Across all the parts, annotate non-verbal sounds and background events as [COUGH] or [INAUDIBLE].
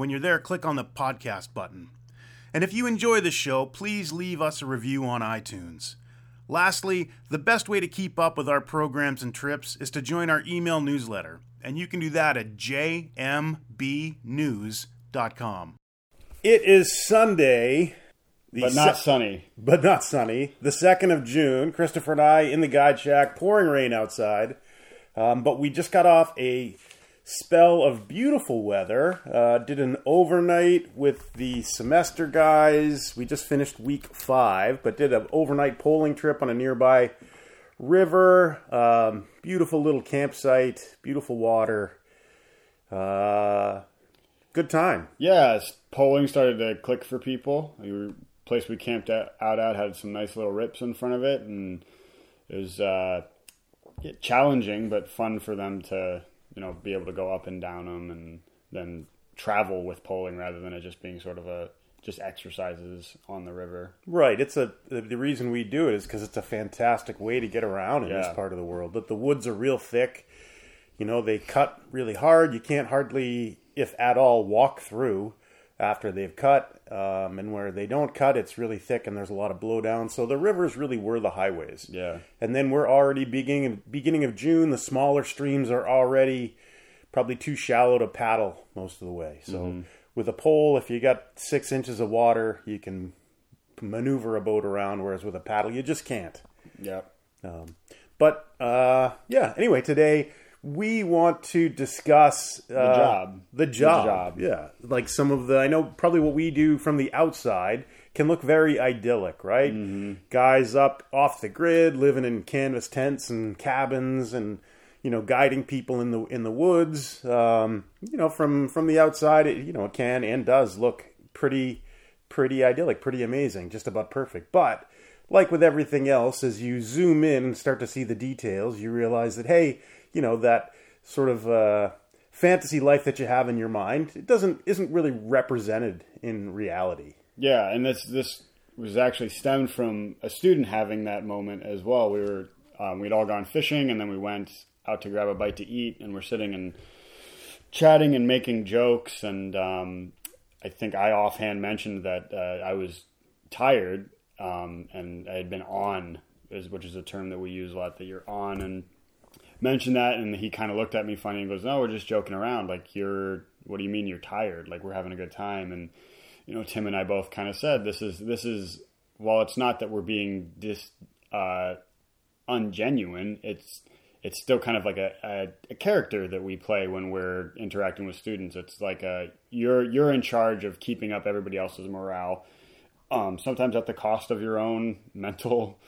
When you're there, click on the podcast button. And if you enjoy the show, please leave us a review on iTunes. Lastly, the best way to keep up with our programs and trips is to join our email newsletter, and you can do that at jmbnews.com. It is Sunday, the but not se- sunny. but not sunny, the 2nd of June. Christopher and I in the guide shack, pouring rain outside. Um, but we just got off a spell of beautiful weather. Uh, did an overnight with the semester guys. We just finished week five, but did an overnight poling trip on a nearby river. Um, beautiful little campsite, beautiful water. Uh, good time. Yeah, poling started to click for people. The place we camped out at had some nice little rips in front of it, and it was uh, challenging but fun for them to you know be able to go up and down them, and then travel with poling rather than it just being sort of a just exercises on the river. Right. It's a the the reason we do it is because it's a fantastic way to get around in Yeah. this part of the world. That the woods are real thick. You know, they cut really hard. You can't hardly, if at all, walk through after they've cut. Um, and where they don't cut, it's really thick and there's a lot of blowdown. So the rivers really were the highways. Yeah. And then we're already beginning beginning of June. The smaller streams are already probably too shallow to paddle most of the way. So with a pole, if you got six inches of water, you can maneuver a boat around. Whereas with a paddle, you just can't. Yeah. Um, but uh, yeah. Anyway, today we want to discuss uh, job. The The job. job. Yeah, like some of the. I know probably what we do from the outside can look very idyllic, right? Guys up off the grid, living in canvas tents and cabins, and you know, guiding people in the in the woods. Um, you know, from from the outside, it you know it can and does look pretty pretty idyllic, pretty amazing, just about perfect. But like with everything else, as you zoom in and start to see the details, you realize that hey, you know that sort of uh, fantasy life that you have in your mind, it doesn't isn't really represented in reality. Yeah, and this this was actually stemmed from a student having that moment as well. We were um, we'd all gone fishing, and then we went out to grab a bite to eat, and we're sitting and chatting and making jokes. And um, I think I offhand mentioned that uh, I was tired, um, and I had been on, which is a term that we use a lot. That you're on, and mentioned that, and he kind of looked at me funny and goes, "No, we're just joking around. Like you're, what do you mean you're tired? Like we're having a good time." And you know, Tim and I both kind of said this is this is while it's not that we're being dis uh, ungenuine, it's it's still kind of like a, a, a character that we play when we're interacting with students. It's like a you're you're in charge of keeping up everybody else's morale, um, sometimes at the cost of your own [LAUGHS] mental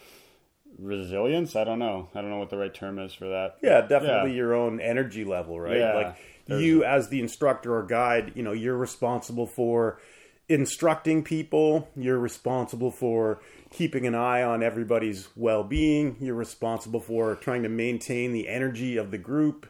resilience. I don't know. I don't know what the right term is for that. Yeah, definitely Yeah. your own energy level, right? Yeah, like you as the instructor or guide, you know, you're responsible for instructing people, you're responsible for keeping an eye on everybody's well-being, you're responsible for trying to maintain the energy of the group.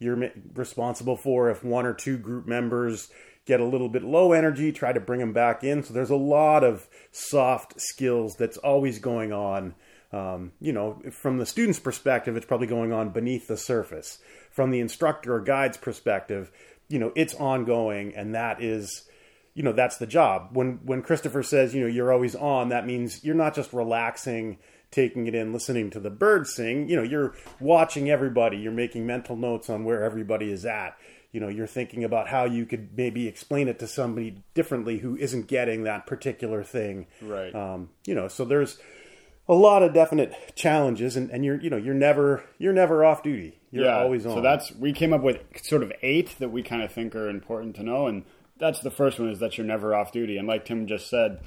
You're responsible for if one or two group members get a little bit low energy, try to bring them back in. So there's a lot of soft skills that's always going on. Um, you know, from the student's perspective, it's probably going on beneath the surface. From the instructor or guide's perspective, you know, it's ongoing, and that is, you know, that's the job. When when Christopher says, you know, you're always on, that means you're not just relaxing, taking it in, listening to the birds sing. You know, you're watching everybody. You're making mental notes on where everybody is at. You know, you're thinking about how you could maybe explain it to somebody differently who isn't getting that particular thing. Right. Um, you know, so there's a lot of definite challenges, and, and you're you know you're never you're never off duty. You're always on. So that's we came up with sort of eight that we kind of think are important to know, and that's the first one is that you're never off duty, and like Tim just said,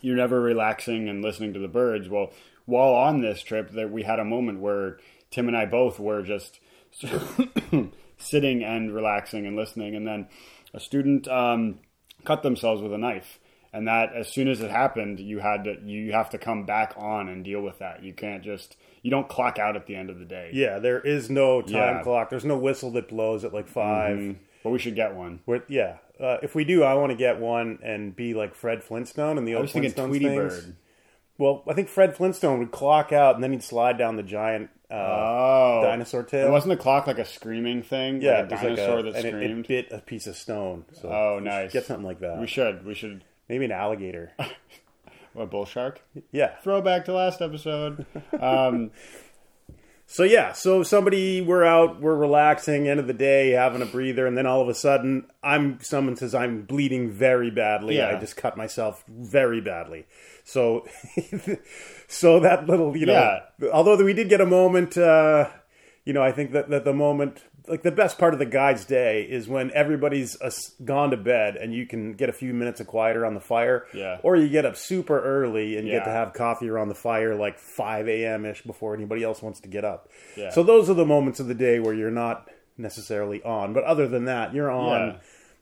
you're never relaxing and listening to the birds. Well, while on this trip, that we had a moment where Tim and I both were just [COUGHS] sitting and relaxing and listening, and then a student um, cut themselves with a knife and that as soon as it happened you had to you have to come back on and deal with that you can't just you don't clock out at the end of the day yeah, there is no time Yeah. clock. There's no whistle that blows at like 5 Mhm. but we should get one Where, yeah, uh, if we do, I want to get one and be like Fred Flintstone and the old tweety things. bird Well, I think Fred Flintstone would clock out and then he'd slide down the giant uh, oh dinosaur tail. And wasn't the clock like a screaming thing yeah, like a it was like dinosaur a- that and it, screamed it bit a piece of stone. So Oh, nice. Get something like that. we should we should Maybe an alligator. [LAUGHS] what bull shark yeah. throwback to last episode um [LAUGHS] So yeah, so somebody we're out, we're relaxing, end of the day, having a breather, and then all of a sudden, I'm someone says I'm bleeding very badly. Yeah. I just cut myself very badly. So, [LAUGHS] so that little, you know, Yeah. although we did get a moment, uh, you know, I think that, that the moment, like the best part of the guide's day is when everybody's uh, gone to bed and you can get a few minutes of quiet around the fire. Yeah. Or you get up super early and get to have coffee around the fire like 5 a.m. ish before anybody else wants to get up. Yeah. So those are the moments of the day where you're not necessarily on. But other than that, you're on. Yeah.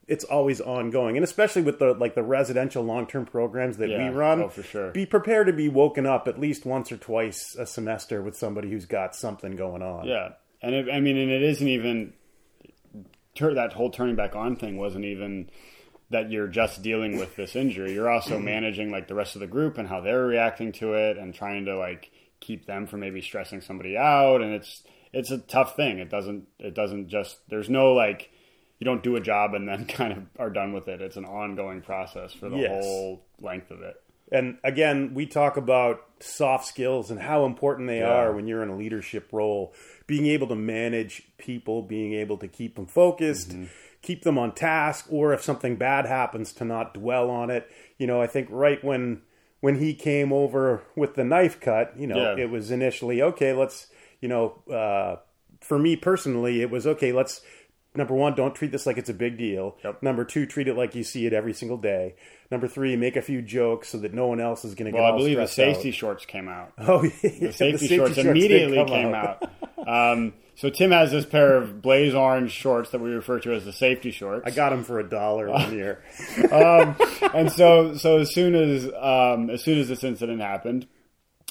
It's always ongoing, and especially with the like the residential long term programs that Yeah. we run. Oh, for sure. Be prepared to be woken up at least once or twice a semester with somebody who's got something going on. Yeah, and it, I mean, and it isn't even tur- that whole turning back on thing wasn't even that you're just dealing with this injury. You're also mm-hmm. managing like the rest of the group and how they're reacting to it, and trying to like keep them from maybe stressing somebody out. And it's it's a tough thing. It doesn't it doesn't just there's no like you don't do a job and then [LAUGHS] kind of are done with it. It's an ongoing process for the Yes. whole length of it. And again, we talk about soft skills and how important they Yeah. are when you're in a leadership role. Being able to manage people, being able to keep them focused, Mm-hmm. keep them on task, or if something bad happens, to not dwell on it. You know, I think right when when he came over with the knife cut, you know, Yeah. it was initially okay. Let's, you know, uh, for me personally, it was okay. Let's number one, don't treat this like it's a big deal. Yep. Number two, treat it like you see it every single day. Number three, make a few jokes so that no one else is going to get Well, I believe the safety out. shorts came out. [LAUGHS] Oh, yeah. The safety, The shorts did immediately came out. Um, so Tim has this pair of blaze orange shorts that we refer to as the safety shorts. I got them for a dollar one year. [LAUGHS] and so so as soon as um, as soon as this incident happened,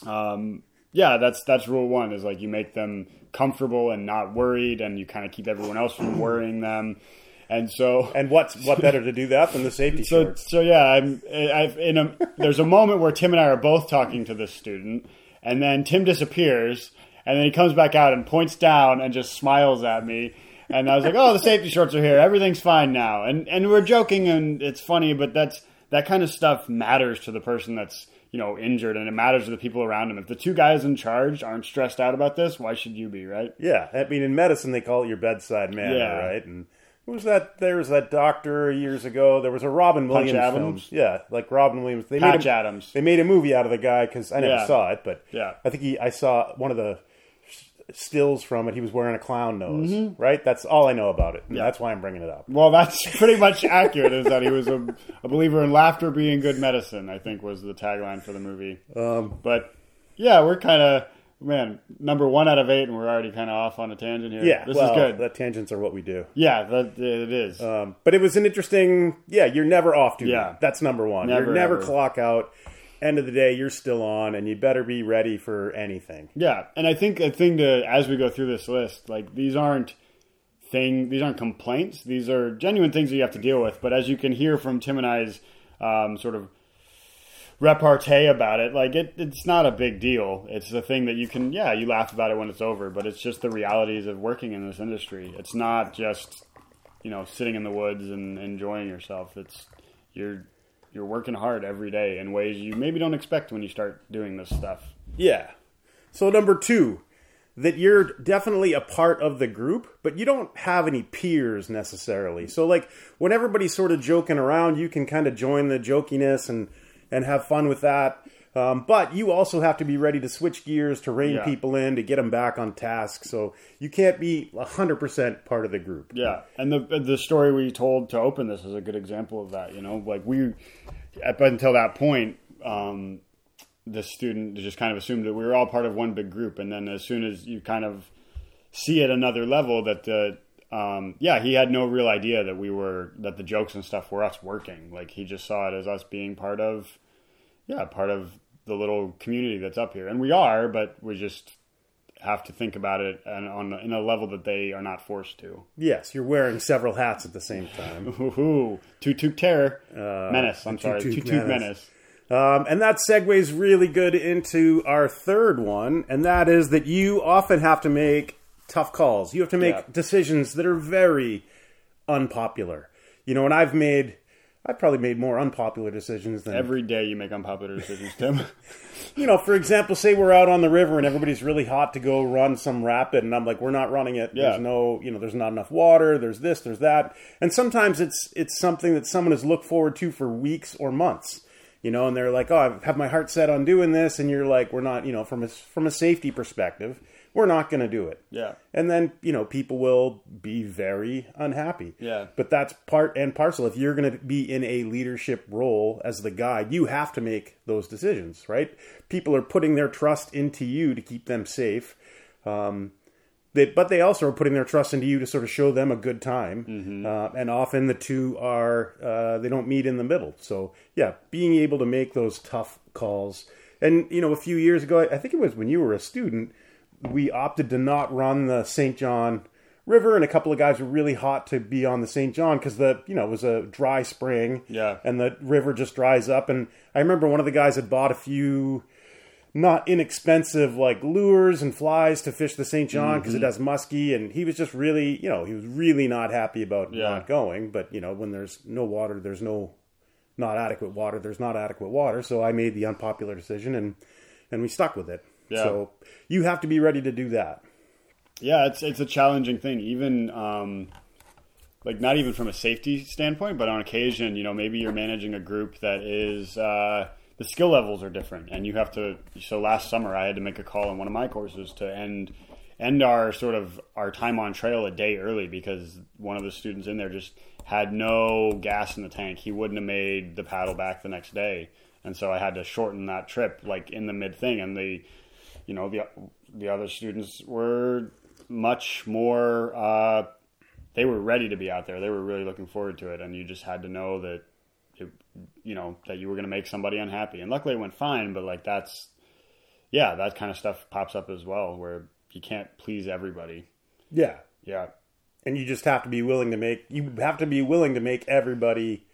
um, yeah, that's that's rule one is like you make them comfortable and not worried, and you kind of keep everyone else from worrying them. And so [LAUGHS] And what's what better to do that than the safety so shorts? so yeah, I'm I've in a there's a moment where Tim and I are both talking to this student, and then Tim disappears, and then he comes back out and points down and just smiles at me. And I was like, "Oh, the safety shorts are here. Everything's fine now." And and we're joking and it's funny, but that's that kind of stuff matters to the person that's you know injured, and it matters to the people around him. If the two guys in charge aren't stressed out about this, why should you be, right? Yeah, I mean, in medicine they call it your bedside manner, Yeah. right? And who was that? There was that doctor years ago. There was a Robin Punch Williams Adams? film. Yeah, like Robin Williams. They Patch made a, Adams. They made a movie out of the guy because I never Yeah. saw it, but Yeah. I think he. I saw one of the stills from it. He was wearing a clown nose, right? That's all I know about it. Mm-hmm. Yeah. That's why I'm bringing it up. Well, that's [LAUGHS] pretty much accurate. Is that he was a, a believer in laughter being good medicine? I think was the tagline for the movie. Um, But yeah, we're kind of man number one out of eight, and we're already kind of off on a tangent here. yeah, this well, is good. The tangents are what we do. yeah, that it is. Um, but it was an interesting. Yeah, you're never off duty. Yeah. that's number one. Never, you're never ever. clock out. End of the day, you're still on, and you better be ready for anything. Yeah, and I think a thing to as we go through this list, like these aren't thing, these aren't complaints. These are genuine things that you have to deal with. But as you can hear from Tim and I's um, sort of repartee about it, like it, it's not a big deal. It's a thing that you can, yeah, you laugh about it when it's over. But it's just the realities of working in this industry. It's not just you know sitting in the woods and enjoying yourself. It's you're you're working hard every day in ways you maybe don't expect when you start doing this stuff. Yeah. So number two, that you're definitely a part of the group, but you don't have any peers necessarily. So like when everybody's sort of joking around, you can kind of join the jokiness and and have fun with that. Um, but you also have to be ready to switch gears, to rein Yeah. people in, to get them back on task. So you can't be 100% part of the group. Yeah, and the the story we told to open this is a good example of that. You know, like we up until that point, um, the student just kind of assumed that we were all part of one big group, and then as soon as you kind of see at another level that the um, yeah, he had no real idea that we were that the jokes and stuff were us working. Like he just saw it as us being part of yeah, part of the little community that's up here, and we are, but we just have to think about it and on in a level that they are not forced to. Yes, you're wearing several hats at the same time. [LAUGHS] Ooh, Toot Toot Terror. menace. I'm sorry. Toot Toot Toot Menace. Menace. Um, and that segues really good into our third one, and that is that you often have to make tough calls. You have to make Yeah. decisions that are very unpopular. You know, and I've made, I've probably made more unpopular decisions than Every day you make unpopular decisions, Tim. [LAUGHS] you know, for example, say we're out on the river and everybody's really hot to go run some rapid, and I'm like, we're not running it. Yeah. There's no, you know, there's not enough water. There's this, there's that, and sometimes it's it's something that someone has looked forward to for weeks or months. You know, and they're like, oh, I have my heart set on doing this, and you're like, we're not, you know, from a from a safety perspective, we're not going to do it. Yeah. And then, you know, people will be very unhappy. Yeah. But that's part and parcel. If you're going to be in a leadership role as the guide, you have to make those decisions, right? People are putting their trust into you to keep them safe. Um, they, but they also are putting their trust into you to sort of show them a good time. Uh, and often the two are, uh, they don't meet in the middle. So, yeah, being able to make those tough calls. And, you know, a few years ago, I think it was when you were a student, we opted to not run the St. John River, and a couple of guys were really hot to be on the St. John because the you know it was a dry spring, Yeah. and the river just dries up. And I remember one of the guys had bought a few not inexpensive like lures and flies to fish the St. John because it mm-hmm. has muskie, and he was just really you know he was really not happy about Yeah. not going. But you know when there's no water, there's no not adequate water. There's not adequate water, so I made the unpopular decision and and we stuck with it. Yeah. So you have to be ready to do that. yeah, it's it's a challenging thing. Even um, like not even from a safety standpoint, but on occasion, you know, maybe you're managing a group that is uh, the skill levels are different, and you have to. So last summer, I had to make a call in one of my courses to end end our sort of our time on trail a day early because one of the students in there just had no gas in the tank. He wouldn't have made the paddle back the next day, and so I had to shorten that trip like in the mid thing, and the you know the the other students were much more uh, they were ready to be out there. They were really looking forward to it. And you just had to know that it, you know that you were going to make somebody unhappy. And luckily it went fine but like that's yeah that kind of stuff pops up as well where you can't please everybody. Yeah. yeah. And you just have to be willing to make you have to be willing to make everybody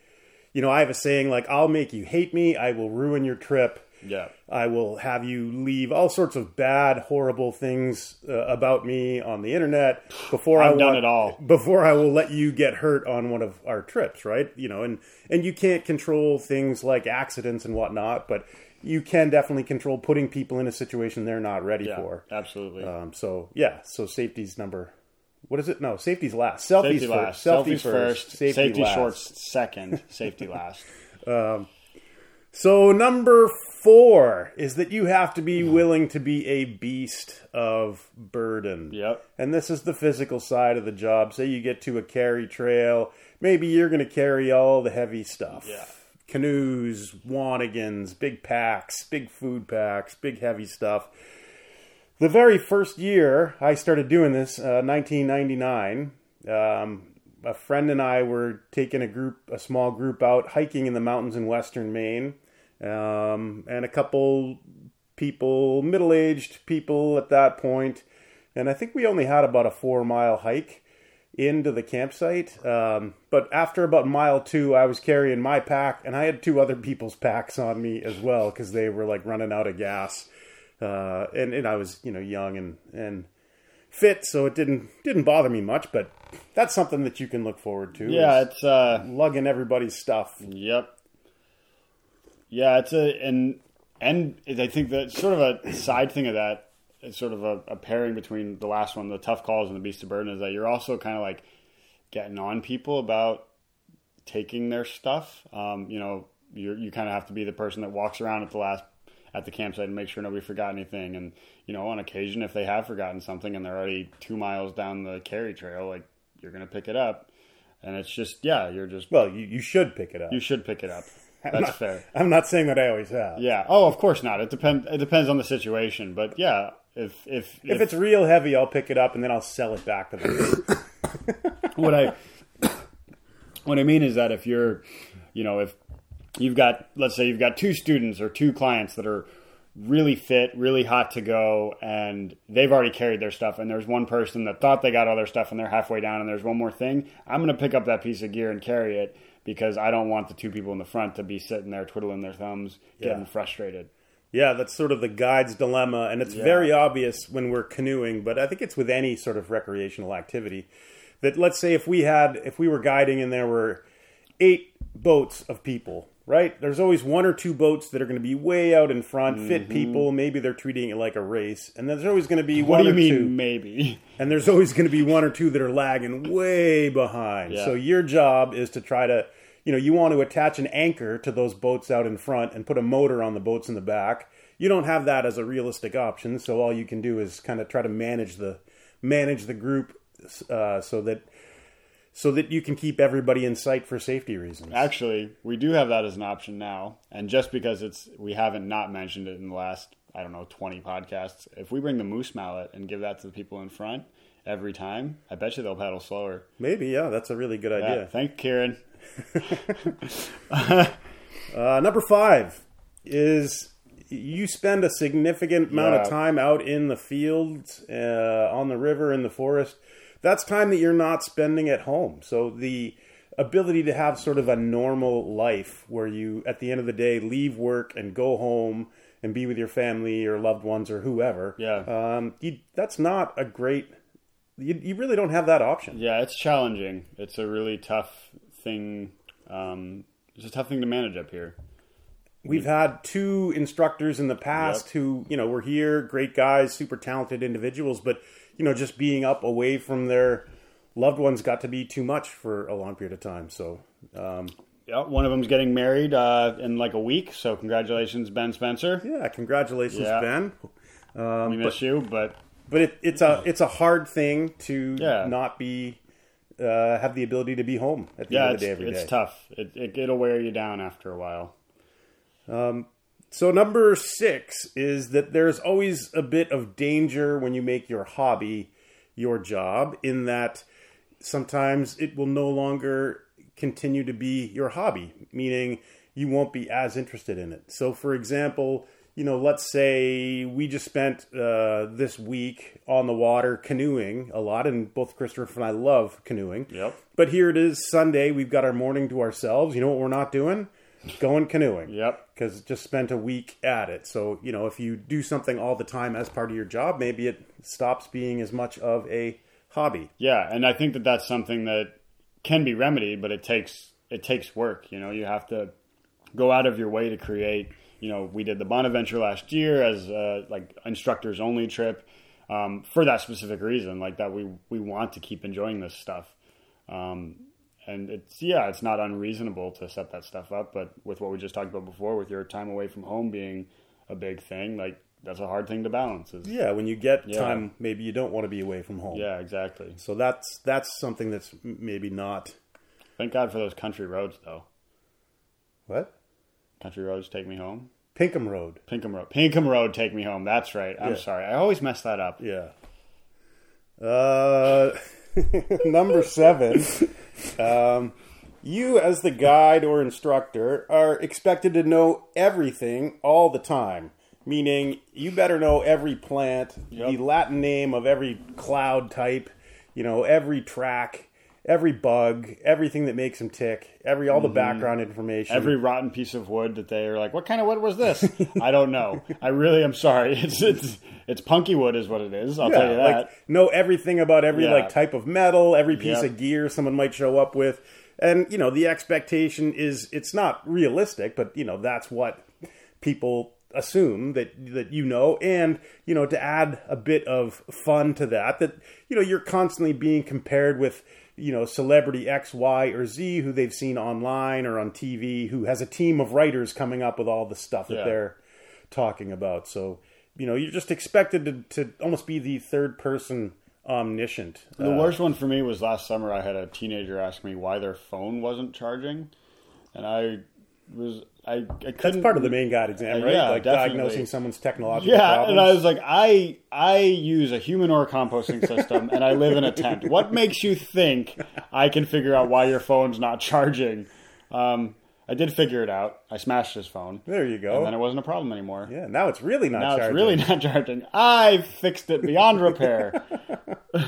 you know, I have a saying like I'll make you hate me, I will ruin your trip. Yeah I will have you leave all sorts of bad, horrible things uh, about me on the internet before I I've done it all. Before I will let you get hurt on one of our trips, right? You know, and and you can't control things like accidents and whatnot, but you can definitely control putting people in a situation they're not ready yeah for. absolutely Um, so yeah, so safety's number. What is it? No, safety's last. Selfies safety first. last Selfie selfies first Safety, safety, last. shorts second safety last [LAUGHS] So number four is that you have to be willing to be a beast of burden. Yep. And this is the physical side of the job. Say you get to a carry trail, maybe you're going to carry all the heavy stuff. Yeah. Canoes, wanigans, big packs, big food packs, big heavy stuff. The very first year I started doing this, uh, 1999, um, a friend and I were taking a group, a small group out hiking in the mountains in western Maine, um, and a couple people, middle-aged people at that point, and I think we only had about a four-mile hike into the campsite. Um, but after about mile two, I was carrying my pack, and I had two other people's packs on me as well because they were like running out of gas. Uh, and, and I was, you know, young and, and fit, so it didn't didn't bother me much. But that's something that you can look forward to. yeah it's uh lugging everybody's stuff. Yep. Yeah, it's a and and I think that sort of a side thing of that is sort of a, a pairing between the last one, the tough calls, and the beast of burden, is that you're also kind of like getting on people about taking their stuff. Um, you know, you you kind of have to be the person that walks around at the last at the campsite and make sure nobody forgot anything. And you know, on occasion, if they have forgotten something and they're already two miles down the carry trail, like you're gonna pick it up. And it's just yeah, you're just Well, you, you should pick it up. you should pick it up. [LAUGHS] I'm That's not- fair. I'm not saying that I always have. Yeah. Oh, of course not. It depends. It depends on the situation. But yeah, if if If it's real heavy, I'll pick it up and then I'll sell it back to them. what I [COUGHS] what I mean is that if you're, you know, if you've got, let's say you've got two students or two clients that are really fit, really hot to go, and they've already carried their stuff, and there's one person that thought they got all their stuff and they're halfway down, and there's one more thing, I'm going to pick up that piece of gear and carry it because I don't want the two people in the front to be sitting there twiddling their thumbs, getting Yeah. frustrated. Yeah, that's sort of the guide's dilemma, and it's Yeah. very obvious when we're canoeing, but I think it's with any sort of recreational activity. That let's say if we had if we were guiding and there were eight boats of people, right? There's always one or two boats that are going to be way out in front, fit people. Maybe they're treating it like a race, and then there's always going to be Mm-hmm. What one do you or mean, two, maybe? [LAUGHS] and there's always going to be one or two that are lagging way behind. Yeah. So your job is to try to, you know, you want to attach an anchor to those boats out in front and put a motor on the boats in the back. You don't have that as a realistic option, so all you can do is kind of try to manage the manage the group uh, so that so that you can keep everybody in sight for safety reasons. Actually, we do have that as an option now, and just because it's we haven't not mentioned it in the last I don't know twenty podcasts. If we bring the moose mallet and give that to the people in front every time, I bet you they'll paddle slower. Maybe, yeah, that's a really good Yeah, idea. thank Karen. [LAUGHS] [LAUGHS] Uh, number five is you spend a significant amount of time out in the fields, uh, on the river, in the forest. That's time that you're not spending at home. So the ability to have sort of a normal life where you, at the end of the day, leave work and go home and be with your family or loved ones or whoever. Yeah. Um, you, that's not a great. You, you really don't have that option. Yeah, it's challenging. It's a really tough thing. Um, it's a tough thing to manage up here. We've had two instructors in the past Yep. who, you know, were here, great guys, super talented individuals, but, you know, just being up away from their loved ones got to be too much for a long period of time. So, um, Yeah, one of them's getting married uh, in like a week. So congratulations, Ben Spencer. yeah, congratulations, Yeah. Ben. we miss you, but But it, it's a it's a hard thing to Yeah. not be uh, have the ability to be home at the yeah, end of the day every day. it's tough. It, it it'll wear you down after a while. So number six is that there's always a bit of danger when you make your hobby your job, in that sometimes it will no longer continue to be your hobby, meaning you won't be as interested in it. So, for example, you know, let's say we just spent uh, this week on the water canoeing a lot, and both Christopher and I love canoeing. Yep. But here it is Sunday. We've got our morning to ourselves. You know what we're not doing? Going canoeing Yep. because just spent a week at it. So, you know, if you do something all the time as part of your job, maybe it stops being as much of a hobby. Yeah, and I think that that's something that can be remedied, but it takes it takes work. You know, you have to go out of your way to create. You know, we did the Bonaventure last year as a, like instructors only trip um, for that specific reason, like that we we want to keep enjoying this stuff. Um, and it's yeah, it's not unreasonable to set that stuff up, but with what we just talked about before, with your time away from home being a big thing, like that's a hard thing to balance. Is, Yeah, when you get Yeah. time, maybe you don't want to be away from home. yeah, exactly. So that's that's something that's maybe not Thank God for those country roads, though. what Country roads take me home. Pinkham Road. Pinkham Road. Pinkham Road, take me home. That's right. I'm Yeah. sorry. I always mess that up. Yeah. Uh, [LAUGHS] [LAUGHS] number seven. Um, you, as the guide or instructor, are expected to know everything all the time. Meaning, you better know every plant, Yep. the Latin name of every cloud type, you know, every track, every bug, everything that makes them tick, every all the mm-hmm. background information. Every rotten piece of wood that they are like, what kind of wood was this? I don't know. I really am sorry. [LAUGHS] It's it's it's punky wood is what it is. I'll tell you that. like know everything about every Yeah. like type of metal, every piece Yep. of gear someone might show up with. And you know, the expectation is it's not realistic, but you know, that's what people assume that that you know and you know to add a bit of fun to that that you know you're constantly being compared with you know celebrity X Y or Z who they've seen online or on TV who has a team of writers coming up with all the stuff that Yeah. they're talking about. So you know, you're just expected to, to almost be the third person omniscient. The uh, worst one for me was last summer. I had a teenager ask me why their phone wasn't charging, and I was I, I couldn't. That's part of the Maine guide exam, Uh, right? yeah, like definitely. diagnosing someone's technological Yeah, problems. and I was like, I I use a humanure composting system, and I live in a tent. What makes you think I can figure out why your phone's not charging? Um, I did figure it out. I smashed his phone, there you go. and then it wasn't a problem anymore. yeah, now it's really not Now charging. it's really not charging. I fixed it beyond repair. [LAUGHS]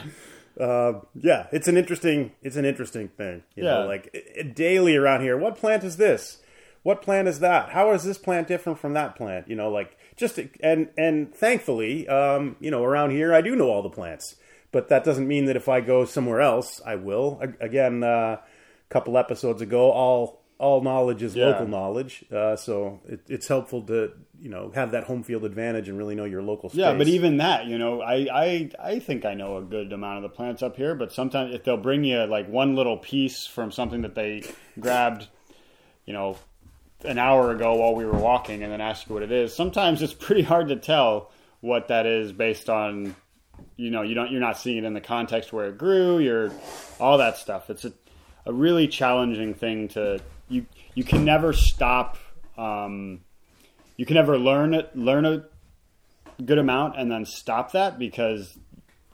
yeah, it's an interesting it's an interesting thing. You Yeah. know, like daily around here. What plant is this? What plant is that? How is this plant different from that plant? You know, like just and and thankfully, um, you know, around here I do know all the plants, but that doesn't mean that if I go somewhere else, I will. Again, uh, a couple episodes ago, all all knowledge is Yeah. local knowledge, uh, so it, it's helpful to you know have that home field advantage and really know your local space. Yeah, but even that, you know, I, I I think I know a good amount of the plants up here, but sometimes if they'll bring you like one little piece from something that they grabbed, you know, an hour ago while we were walking and then ask you what it is, sometimes it's pretty hard to tell what that is based on you know, you don't you're not seeing it in the context where it grew, you're all that stuff. It's a, a really challenging thing to you you can never stop um, you can never learn it learn a good amount and then stop that because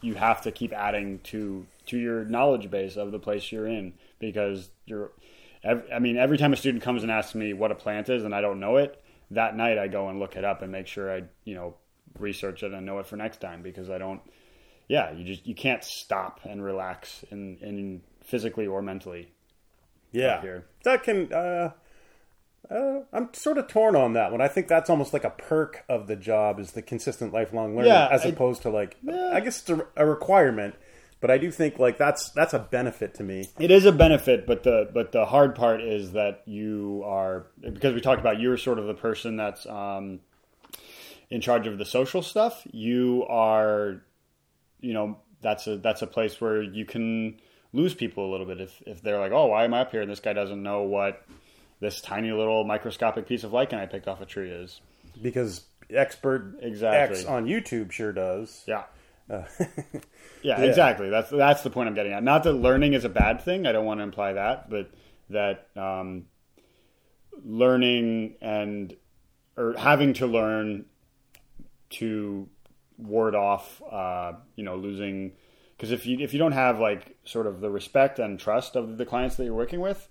you have to keep adding to to your knowledge base of the place you're in because you're ev I mean every time a student comes and asks me what a plant is and I don't know it that night I go and look it up and make sure I you know research it and know it for next time because I don't yeah you just you can't stop and relax in in physically or mentally yeah, here. that can. Uh, uh, I'm sort of torn on that one. I think that's almost like a perk of the job is the consistent lifelong learning, Yeah, as I- opposed to like I guess it's a, a requirement, but I do think like that's that's a benefit to me. It is a benefit, but the but the hard part is that you are because we talked about you're sort of the person that's um, in charge of the social stuff. You are, you know, that's a that's a place where you can lose people a little bit if if they're like, oh, why am I up here and this guy doesn't know what this tiny little microscopic piece of lichen I picked off a tree is. because expert Exactly. X on YouTube sure does. Yeah. [LAUGHS] yeah, exactly. That's that's the point I'm getting at. Not that learning is a bad thing. I don't want to imply that, but that um, learning and or having to learn to ward off, uh, you know, losing. Because if you if you don't have like sort of the respect and trust of the clients that you're working with,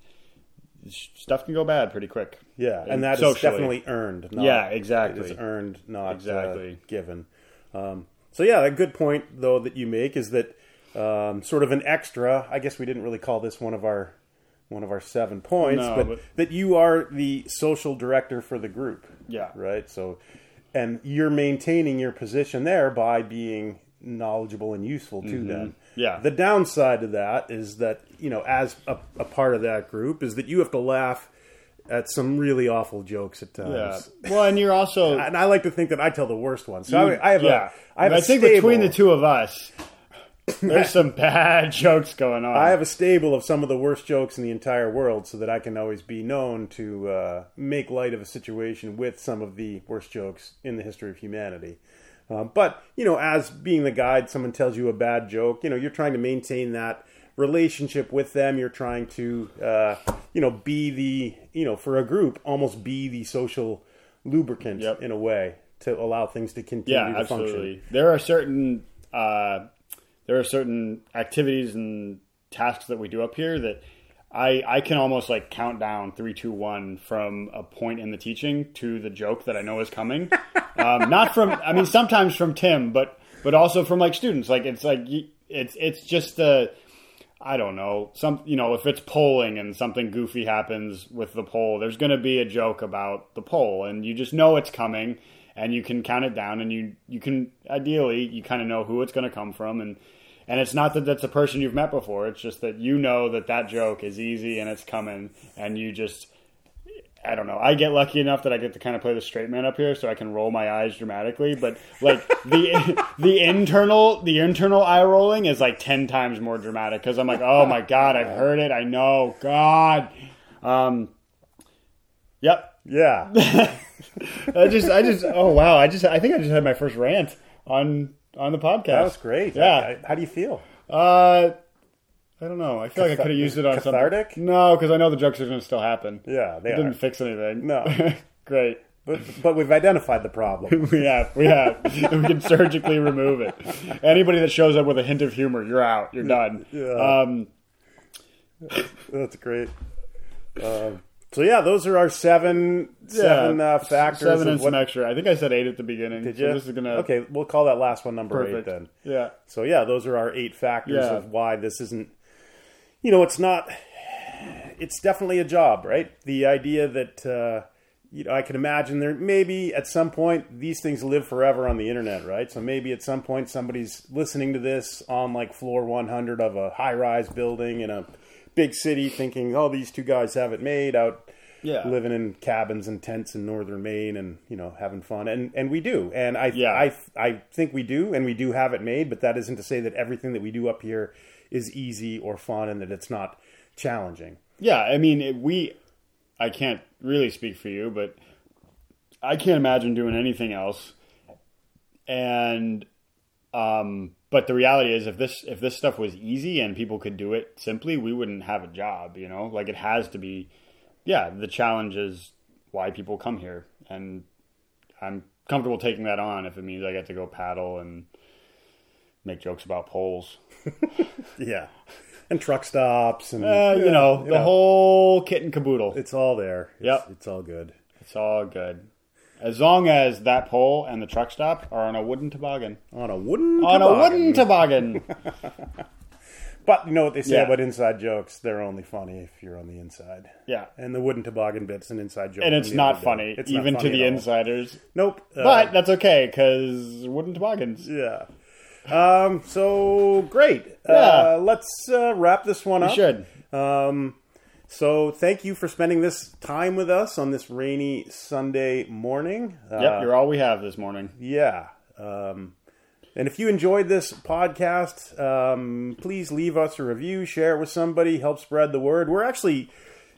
stuff can go bad pretty quick. Yeah, and that is socially. definitely earned. Not, Yeah, exactly. It is earned, not Exactly. uh, given. Um, so yeah, a good point though that you make is that um, sort of an extra. I guess we didn't really call this one of our one of our seven points, No, but, but- that you are the social director for the group. Yeah. right. So, and you're maintaining your position there by being knowledgeable and useful to them. Mm-hmm. Yeah. The downside to that is that you know, as a, a part of that group, is that you have to laugh at some really awful jokes at times. Yeah. Well, and you're also [LAUGHS] And I like to think that I tell the worst ones. So I, I have yeah. a, I have I a think stable, between the two of us, there's some [LAUGHS] bad jokes going on. I have a stable of some of the worst jokes in the entire world, so that I can always be known to uh, make light of a situation with some of the worst jokes in the history of humanity. Um, but you know, as being the guide, someone tells you a bad joke. You know, you're trying to maintain that relationship with them. You're trying to, uh, you know, be the, you know, for a group, almost be the social lubricant Yep. in a way to allow things to continue yeah, to absolutely. function. There are certain uh, there are certain activities and tasks that we do up here that I I can almost like count down three, two, one from a point in the teaching to the joke that I know is coming. [LAUGHS] um, not from I mean sometimes from Tim, but but also from like students. Like it's like it's it's just the I don't know. Some you know, if it's poling and something goofy happens with the pole, there's going to be a joke about the pole, and you just know it's coming, and you can count it down, and you you can ideally you kind of know who it's going to come from, and and it's not that that's a person you've met before. It's just that you know that that joke is easy and it's coming, and you just I don't know. I get lucky enough that I get to kind of play the straight man up here, so I can roll my eyes dramatically. But like the [LAUGHS] the internal the internal eye rolling is like ten times more dramatic because I'm like, oh my god, I've heard it. I know, God. Um, yep. Yeah. [LAUGHS] I just, I just, oh wow, I just, I think I just had my first rant on on the podcast. That was great. Yeah. I- how do you feel? Uh, I don't know. I feel like I could have used it on Cathartic? something. No, because I know the jokes are going to still happen. Yeah, they it are. didn't fix anything. No. [LAUGHS] Great. But, but we've identified the problem. [LAUGHS] We have, we have. And [LAUGHS] we can surgically remove it. Anybody that shows up with a hint of humor, you're out. You're done. Yeah. Um, That's great. Um, so yeah, those are our seven seven uh, factors. Seven and what- some extra. I think I said eight at the beginning. Did so you? this is gonna okay, we'll call that last one number perfect. eight then. Yeah. So yeah, those are our eight factors Yeah. of why this isn't. You know, it's not. It's definitely a job, right? The idea that uh, you know, I can imagine there maybe at some point these things live forever on the internet, right? So maybe at some point somebody's listening to this on like floor 100 of a high-rise building in a big city, thinking, "Oh, these two guys have it made out." Yeah. living in cabins and tents in northern Maine and you know having fun and and we do and I Yeah. I I think we do and we do have it made but that isn't to say that everything that we do up here is easy or fun and that it's not challenging. Yeah, I mean, we. I can't really speak for you, but I can't imagine doing anything else. And, um, but the reality is, if this if this stuff was easy and people could do it simply, we wouldn't have a job. You know, like it has to be. Yeah, the challenge is why people come here, and I'm comfortable taking that on if it means I get to go paddle and make jokes about poles. [LAUGHS] Yeah, and truck stops and Uh, you know, the whole kit and caboodle. it's all there. It's, Yep. it's all good. It's all good. As long as that pole and the truck stop are on a wooden toboggan. On a wooden On a toboggan. wooden toboggan. [LAUGHS] But you know what they say Yeah. about inside jokes? They're only funny if you're on the inside. yeah. And the wooden toboggan bit's an inside joke. And it's not funny, It's not even to the insiders. Nope. Uh, But that's okay, because wooden toboggans. Yeah. Um, so great. Yeah. Uh, let's uh, wrap this one We up. should. Um, so thank you for spending this time with us on this rainy Sunday morning. Uh, Yep, you're all we have this morning. yeah. Um, and if you enjoyed this podcast, um, please leave us a review, share it with somebody, help spread the word. We're actually,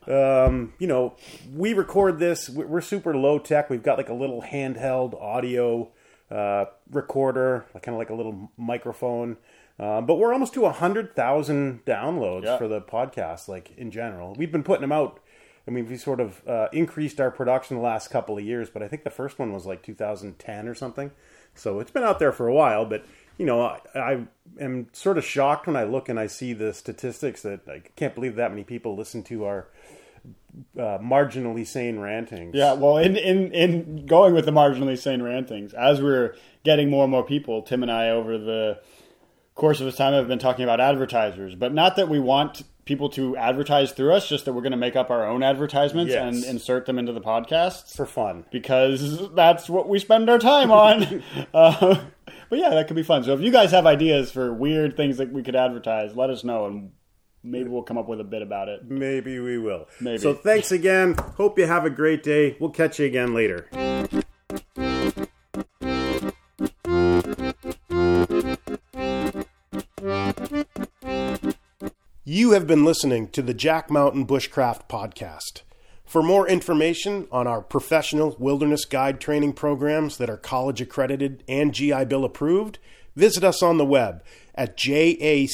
um, you know, we record this. we- We're super low tech. We've got like a little handheld audio uh, recorder, kind of like a little microphone. Um, but we're almost to a hundred thousand downloads Yeah. for the podcast. Like in general, we've been putting them out. I mean, we sort of uh, increased our production the last couple of years, but I think the first one was like 2010 or something. So it's been out there for a while, but you know, I, I am sort of shocked when I look and I see the statistics that I can't believe that many people listen to our uh, marginally sane rantings. Yeah, well, in, in, in going with the marginally sane rantings, as we're getting more and more people, Tim and I, over the course of this time, have been talking about advertisers. But not that we want people to advertise through us, just that we're going to make up our own advertisements Yes. and insert them into the podcasts. for fun. because that's what we spend our time on. [LAUGHS] uh, but yeah, that could be fun. So if you guys have ideas for weird things that we could advertise, let us know, and maybe we'll come up with a bit about it. Maybe we will. Maybe. So thanks again. Hope you have a great day. We'll catch you again later. You have been listening to the Jack Mountain Bushcraft Podcast. For more information on our professional wilderness guide training programs that are college accredited and GI Bill approved, visit us on the web at jackmtn.com.